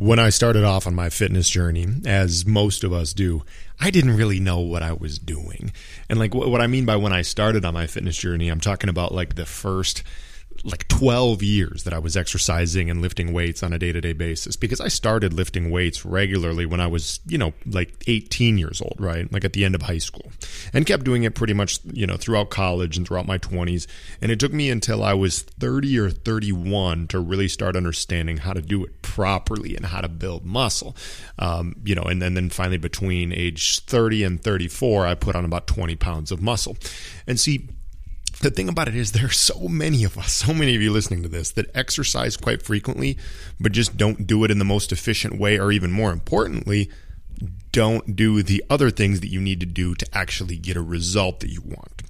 When I started off on my fitness journey, as most of us do, I didn't really know what I was doing. And like what I mean by when I started on my fitness journey, I'm talking about like the first like 12 years that I was exercising and lifting weights on a day to day basis because I started lifting weights regularly when I was, you know, like 18 years old, right? Like at the end of high school and kept doing it pretty much, you know, throughout college and throughout my 20s. And it took me until I was 30 or 31 to really start understanding how to do it properly and how to build muscle. Um, you know, and, and then finally between age 30 and 34, I put on about 20 pounds of muscle. And see, the thing about it is there are so many of us, so many of you listening to this that exercise quite frequently, but just don't do it in the most efficient way, or even more importantly, don't do the other things that you need to do to actually get a result that you want.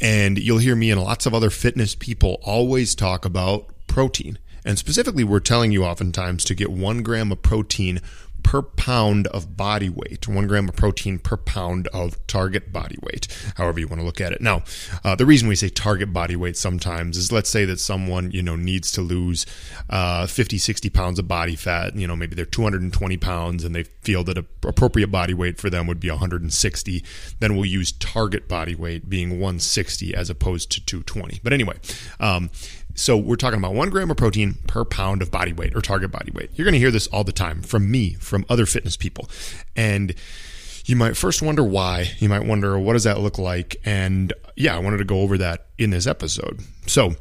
And you'll hear me and lots of other fitness people always talk about protein. And specifically, we're telling you oftentimes to get one gram of protein per pound of body weight, one gram of protein per pound of target body weight, however you want to look at it. Now, uh, the reason we say target body weight sometimes is let's say that someone, you know, needs to lose uh, 50, 60 pounds of body fat, you know, maybe they're 220 pounds and they feel that a appropriate body weight for them would be 160, then we'll use target body weight being 160 as opposed to 220. But anyway, um, so we're talking about one gram of protein per pound of body weight or target body weight. You're going to hear this all the time from me, from other fitness people. And you might first wonder why. You might wonder, what does that look like? And yeah, I wanted to go over that in this episode. So,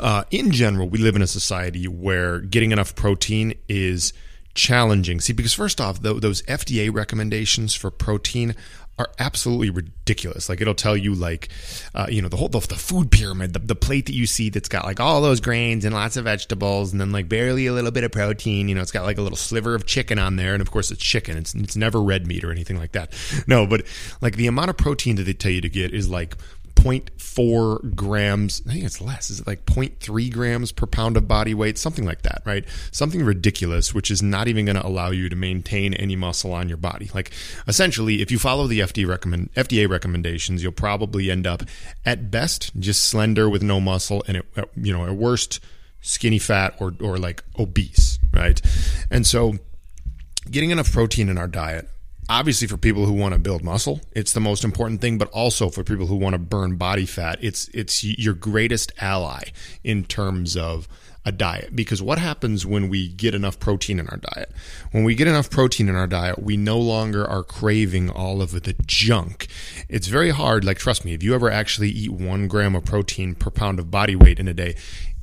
uh, in general, we live in a society where getting enough protein is challenging. See, because first off, those FDA recommendations for protein are absolutely ridiculous. Like it'll tell you like, uh, you know, the whole the, the food pyramid, the, the plate that you see that's got like all those grains and lots of vegetables, and then like barely a little bit of protein. You know, it's got like a little sliver of chicken on there, and of course it's chicken. It's it's never red meat or anything like that. No, but like the amount of protein that they tell you to get is like 0.4 grams. I think it's less. Is it like 0.3 grams per pound of body weight? Something like that, right? Something ridiculous, which is not even going to allow you to maintain any muscle on your body. Like essentially, if you follow the FDA, recommend, FDA recommendations, you'll probably end up at best just slender with no muscle, and at, you know at worst skinny fat or or like obese, right? And so getting enough protein in our diet obviously for people who want to build muscle it's the most important thing but also for people who want to burn body fat it's it's your greatest ally in terms of a diet. Because what happens when we get enough protein in our diet? When we get enough protein in our diet we no longer are craving all of the junk. It's very hard like trust me if you ever actually eat one gram of protein per pound of body weight in a day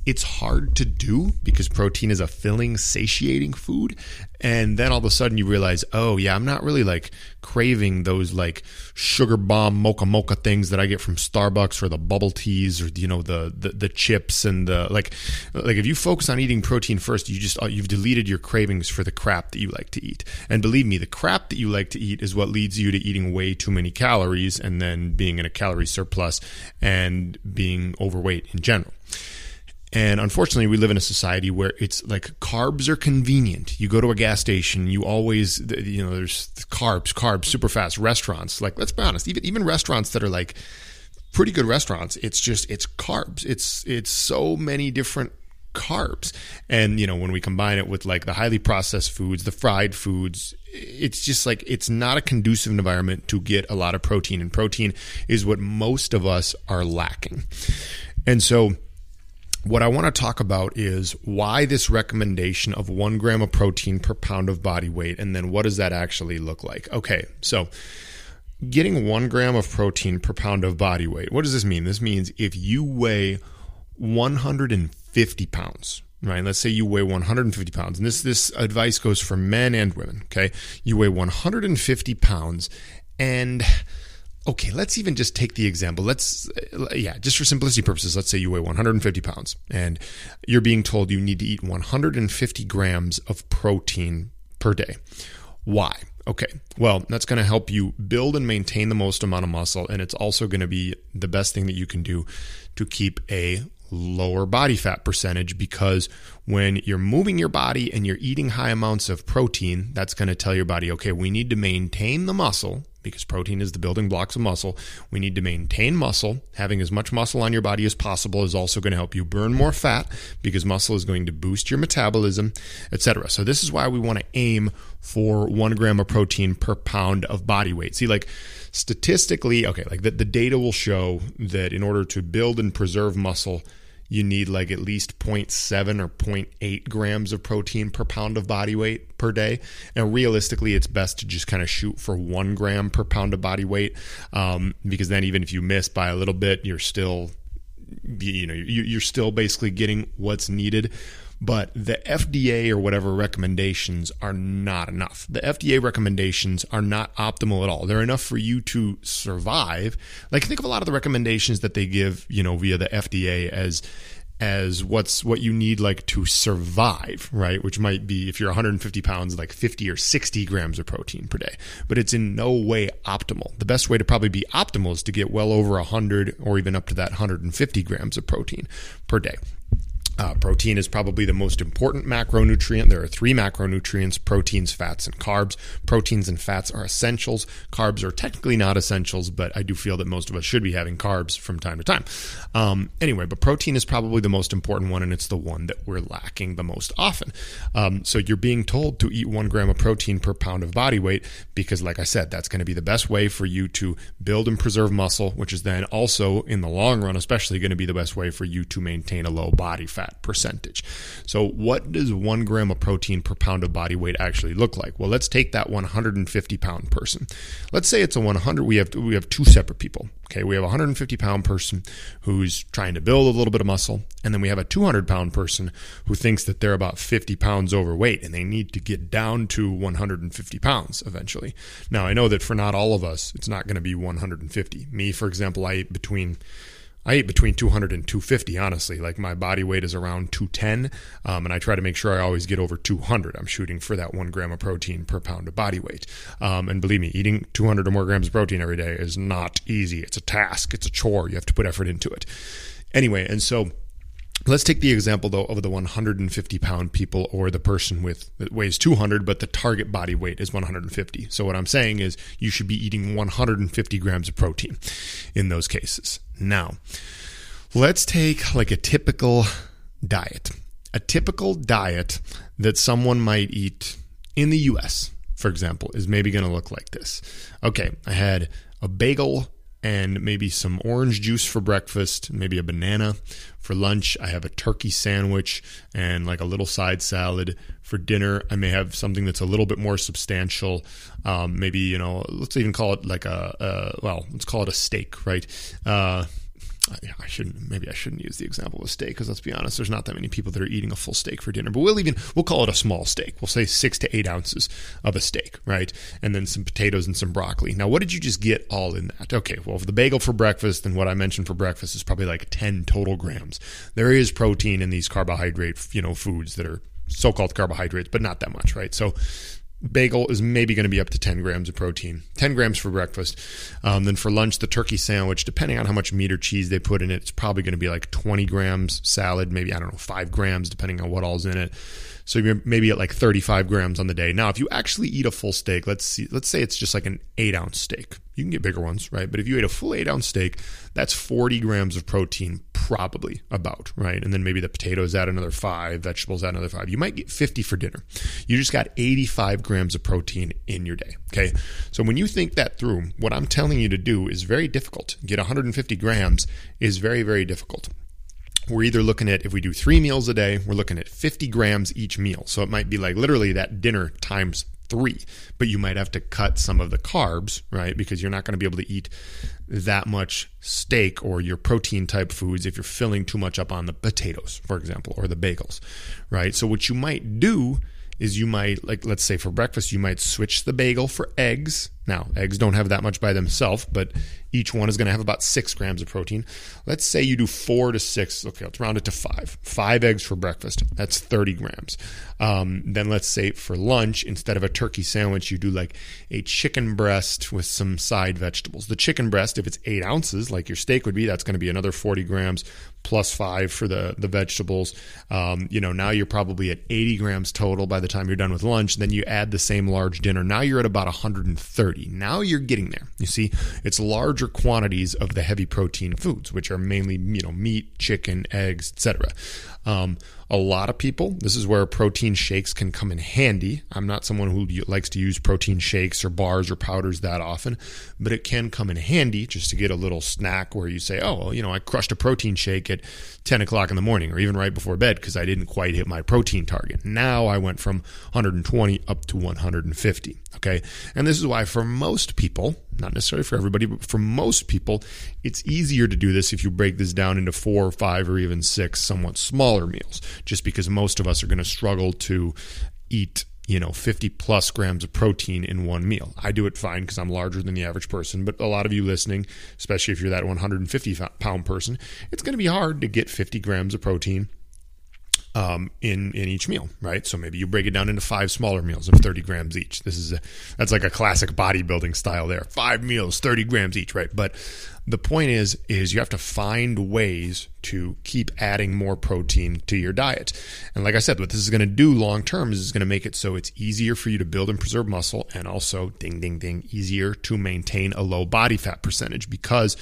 it's hard to do because protein is a filling, satiating food. And then all of a sudden you realize, oh, yeah, I'm not really like craving those like sugar bomb mocha mocha things that I get from Starbucks or the bubble teas or, you know, the, the, the chips and the like. Like if you focus on eating protein first, you just, uh, you've deleted your cravings for the crap that you like to eat. And believe me, the crap that you like to eat is what leads you to eating way too many calories and then being in a calorie surplus and being overweight in general. And unfortunately, we live in a society where it's like carbs are convenient. You go to a gas station, you always, you know, there's carbs, carbs, super fast restaurants. Like, let's be honest, even even restaurants that are like pretty good restaurants, it's just it's carbs. It's it's so many different carbs. And you know, when we combine it with like the highly processed foods, the fried foods, it's just like it's not a conducive environment to get a lot of protein. And protein is what most of us are lacking. And so what I want to talk about is why this recommendation of one gram of protein per pound of body weight, and then what does that actually look like? Okay, so getting one gram of protein per pound of body weight, what does this mean? This means if you weigh 150 pounds, right? Let's say you weigh 150 pounds, and this this advice goes for men and women. Okay, you weigh 150 pounds, and okay, let's even just take the example. Let's, uh, yeah, just for simplicity purposes, let's say you weigh 150 pounds and you're being told you need to eat 150 grams of protein per day. Why? Okay, well, that's going to help you build and maintain the most amount of muscle, and it's also going to be the best thing that you can do to keep a lower body fat percentage because when you're moving your body and you're eating high amounts of protein, that's going to tell your body, okay, we need to maintain the muscle because protein is the building blocks of muscle. We need to maintain muscle. Having as much muscle on your body as possible is also going to help you burn more fat because muscle is going to boost your metabolism, etc. So this is why we want to aim for one gram of protein per pound of body weight. See, like statistically, okay, like the, the data will show that in order to build and preserve muscle, you need like at least 0.7 or 0.8 grams of protein per pound of body weight per day. And realistically, it's best to just kind of shoot for one gram per pound of body weight um, because then even if you miss by a little bit, you're still you know you're still basically getting what's needed but the FDA or whatever recommendations are not enough. The FDA recommendations are not optimal at all. They're enough for you to survive. Like think of a lot of the recommendations that they give, you know, via the FDA as as what's what you need like to survive, right? Which might be if you're 150 pounds, like 50 or 60 grams of protein per day. But it's in no way optimal. The best way to probably be optimal is to get well over 100 or even up to that 150 grams of protein per day. Uh, protein is probably the most important macronutrient. There are three macronutrients proteins, fats, and carbs. Proteins and fats are essentials. Carbs are technically not essentials, but I do feel that most of us should be having carbs from time to time. Um, anyway, but protein is probably the most important one, and it's the one that we're lacking the most often. Um, so you're being told to eat one gram of protein per pound of body weight because, like I said, that's going to be the best way for you to build and preserve muscle, which is then also, in the long run, especially going to be the best way for you to maintain a low body fat fat percentage. So, what does one gram of protein per pound of body weight actually look like? Well, let's take that 150 pound person. Let's say it's a 100. We have we have two separate people. Okay, we have a 150 pound person who's trying to build a little bit of muscle, and then we have a 200 pound person who thinks that they're about 50 pounds overweight and they need to get down to 150 pounds eventually. Now, I know that for not all of us, it's not going to be 150. Me, for example, I eat between I eat between 200 and 250, honestly. Like my body weight is around 210, um, and I try to make sure I always get over 200. I'm shooting for that one gram of protein per pound of body weight. Um, and believe me, eating 200 or more grams of protein every day is not easy. It's a task, it's a chore. You have to put effort into it. Anyway, and so Let's take the example though of the 150 pound people or the person with that weighs 200, but the target body weight is 150. So what I'm saying is you should be eating 150 grams of protein in those cases. Now, let's take like a typical diet. A typical diet that someone might eat in the US, for example, is maybe going to look like this. Okay, I had a bagel and maybe some orange juice for breakfast, maybe a banana. For lunch, I have a turkey sandwich and like a little side salad. For dinner, I may have something that's a little bit more substantial. Um, maybe, you know, let's even call it like a, a well, let's call it a steak, right? Uh, I shouldn't. Maybe I shouldn't use the example of steak because let's be honest, there's not that many people that are eating a full steak for dinner. But we'll even we'll call it a small steak. We'll say six to eight ounces of a steak, right? And then some potatoes and some broccoli. Now, what did you just get all in that? Okay, well, the bagel for breakfast and what I mentioned for breakfast is probably like ten total grams. There is protein in these carbohydrate, you know, foods that are so-called carbohydrates, but not that much, right? So bagel is maybe going to be up to 10 grams of protein. 10 grams for breakfast. Um, then for lunch the turkey sandwich depending on how much meat or cheese they put in it it's probably going to be like 20 grams salad maybe i don't know 5 grams depending on what all's in it so you're maybe at like 35 grams on the day. Now, if you actually eat a full steak, let's see, let's say it's just like an eight ounce steak. You can get bigger ones, right? But if you ate a full eight ounce steak, that's 40 grams of protein, probably about, right? And then maybe the potatoes add another five, vegetables add another five. You might get 50 for dinner. You just got 85 grams of protein in your day. Okay. So when you think that through, what I'm telling you to do is very difficult. Get 150 grams is very, very difficult we're either looking at if we do three meals a day, we're looking at 50 grams each meal. So it might be like literally that dinner times three, but you might have to cut some of the carbs, right? Because you're not going to be able to eat that much steak or your protein type foods if you're filling too much up on the potatoes, for example, or the bagels, right? So what you might do is you might like let's say for breakfast you might switch the bagel for eggs now eggs don't have that much by themselves but each one is going to have about six grams of protein let's say you do four to six okay let's round it to five five eggs for breakfast that's 30 grams um, then let's say for lunch instead of a turkey sandwich you do like a chicken breast with some side vegetables the chicken breast if it's eight ounces like your steak would be that's going to be another 40 grams plus five for the the vegetables. Um, you know, now you're probably at 80 grams total by the time you're done with lunch. Then you add the same large dinner. Now you're at about 130 30. Now you're getting there. You see, it's larger quantities of the heavy protein foods, which are mainly, you know, meat, chicken, eggs, etc. Um, a lot of people, this is where protein shakes can come in handy. I'm not someone who likes to use protein shakes or bars or powders that often, but it can come in handy just to get a little snack where you say, oh, well, you know, I crushed a protein shake at 10 o'clock in the morning or even right before bed because I didn't quite hit my protein target. Now I went from 120 up to 150. Okay. And this is why for most people, not necessarily for everybody, but for most people, it's easier to do this if you break this down into four or five or even six somewhat smaller meals, just because most of us are going to struggle to eat you know 50 plus grams of protein in one meal. I do it fine because i'm larger than the average person but a lot of you listening especially if you're that 150 pound person it's going to be hard to get 50 grams of protein um, in in each meal, right? So maybe you break it down into five smaller meals of 30 grams each. This is a, that's like a classic bodybuilding style there. Five meals, 30 grams each, right? But the point is is you have to find ways to keep adding more protein to your diet. And like I said, what this is going to do long term is it's going to make it so it's easier for you to build and preserve muscle and also ding ding ding easier to maintain a low body fat percentage because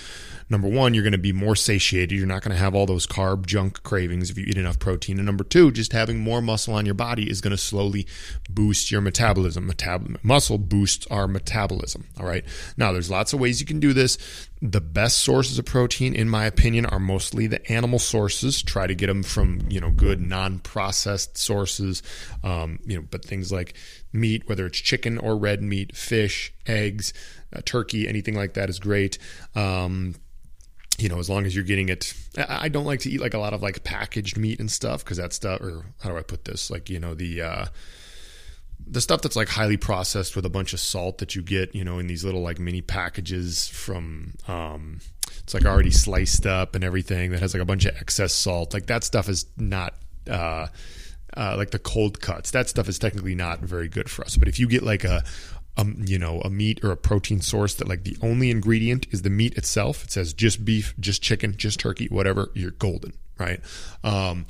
number 1, you're going to be more satiated. You're not going to have all those carb junk cravings if you eat enough protein. And number 2, just having more muscle on your body is going to slowly boost your metabolism. Metab- muscle boosts our metabolism, all right? Now, there's lots of ways you can do this. The best sources of protein in my opinion are mostly the animal sources. Try to get them from you know good non-processed sources. Um, you know, but things like meat, whether it's chicken or red meat, fish, eggs, uh, turkey, anything like that is great. Um, you know, as long as you're getting it. I don't like to eat like a lot of like packaged meat and stuff because that stuff, or how do I put this? Like, you know, the, uh, the stuff that's like highly processed with a bunch of salt that you get, you know, in these little like mini packages from, um, it's like already sliced up and everything that has like a bunch of excess salt. Like that stuff is not, uh, uh, like the cold cuts. That stuff is technically not very good for us. But if you get like a, um, you know, a meat or a protein source that like the only ingredient is the meat itself. It says just beef, just chicken, just turkey, whatever. You're golden, right? Um,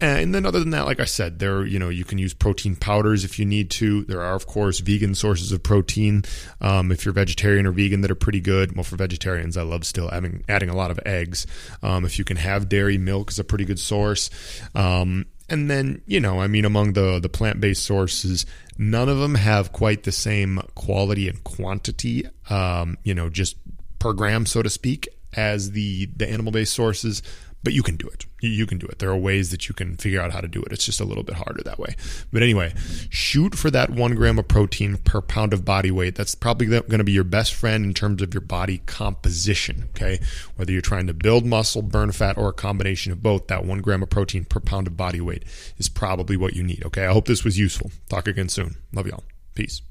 and then other than that, like I said, there, you know, you can use protein powders if you need to. There are, of course, vegan sources of protein. Um, if you're vegetarian or vegan that are pretty good. Well, for vegetarians, I love still adding, adding a lot of eggs. Um, if you can have dairy, milk is a pretty good source. Um, and then, you know, I mean, among the, the plant based sources, none of them have quite the same quality and quantity, um, you know, just per gram, so to speak, as the, the animal based sources but you can do it. You can do it. There are ways that you can figure out how to do it. It's just a little bit harder that way. But anyway, shoot for that one gram of protein per pound of body weight. That's probably going to be your best friend in terms of your body composition. Okay. Whether you're trying to build muscle, burn fat, or a combination of both, that one gram of protein per pound of body weight is probably what you need. Okay. I hope this was useful. Talk again soon. Love y'all. Peace.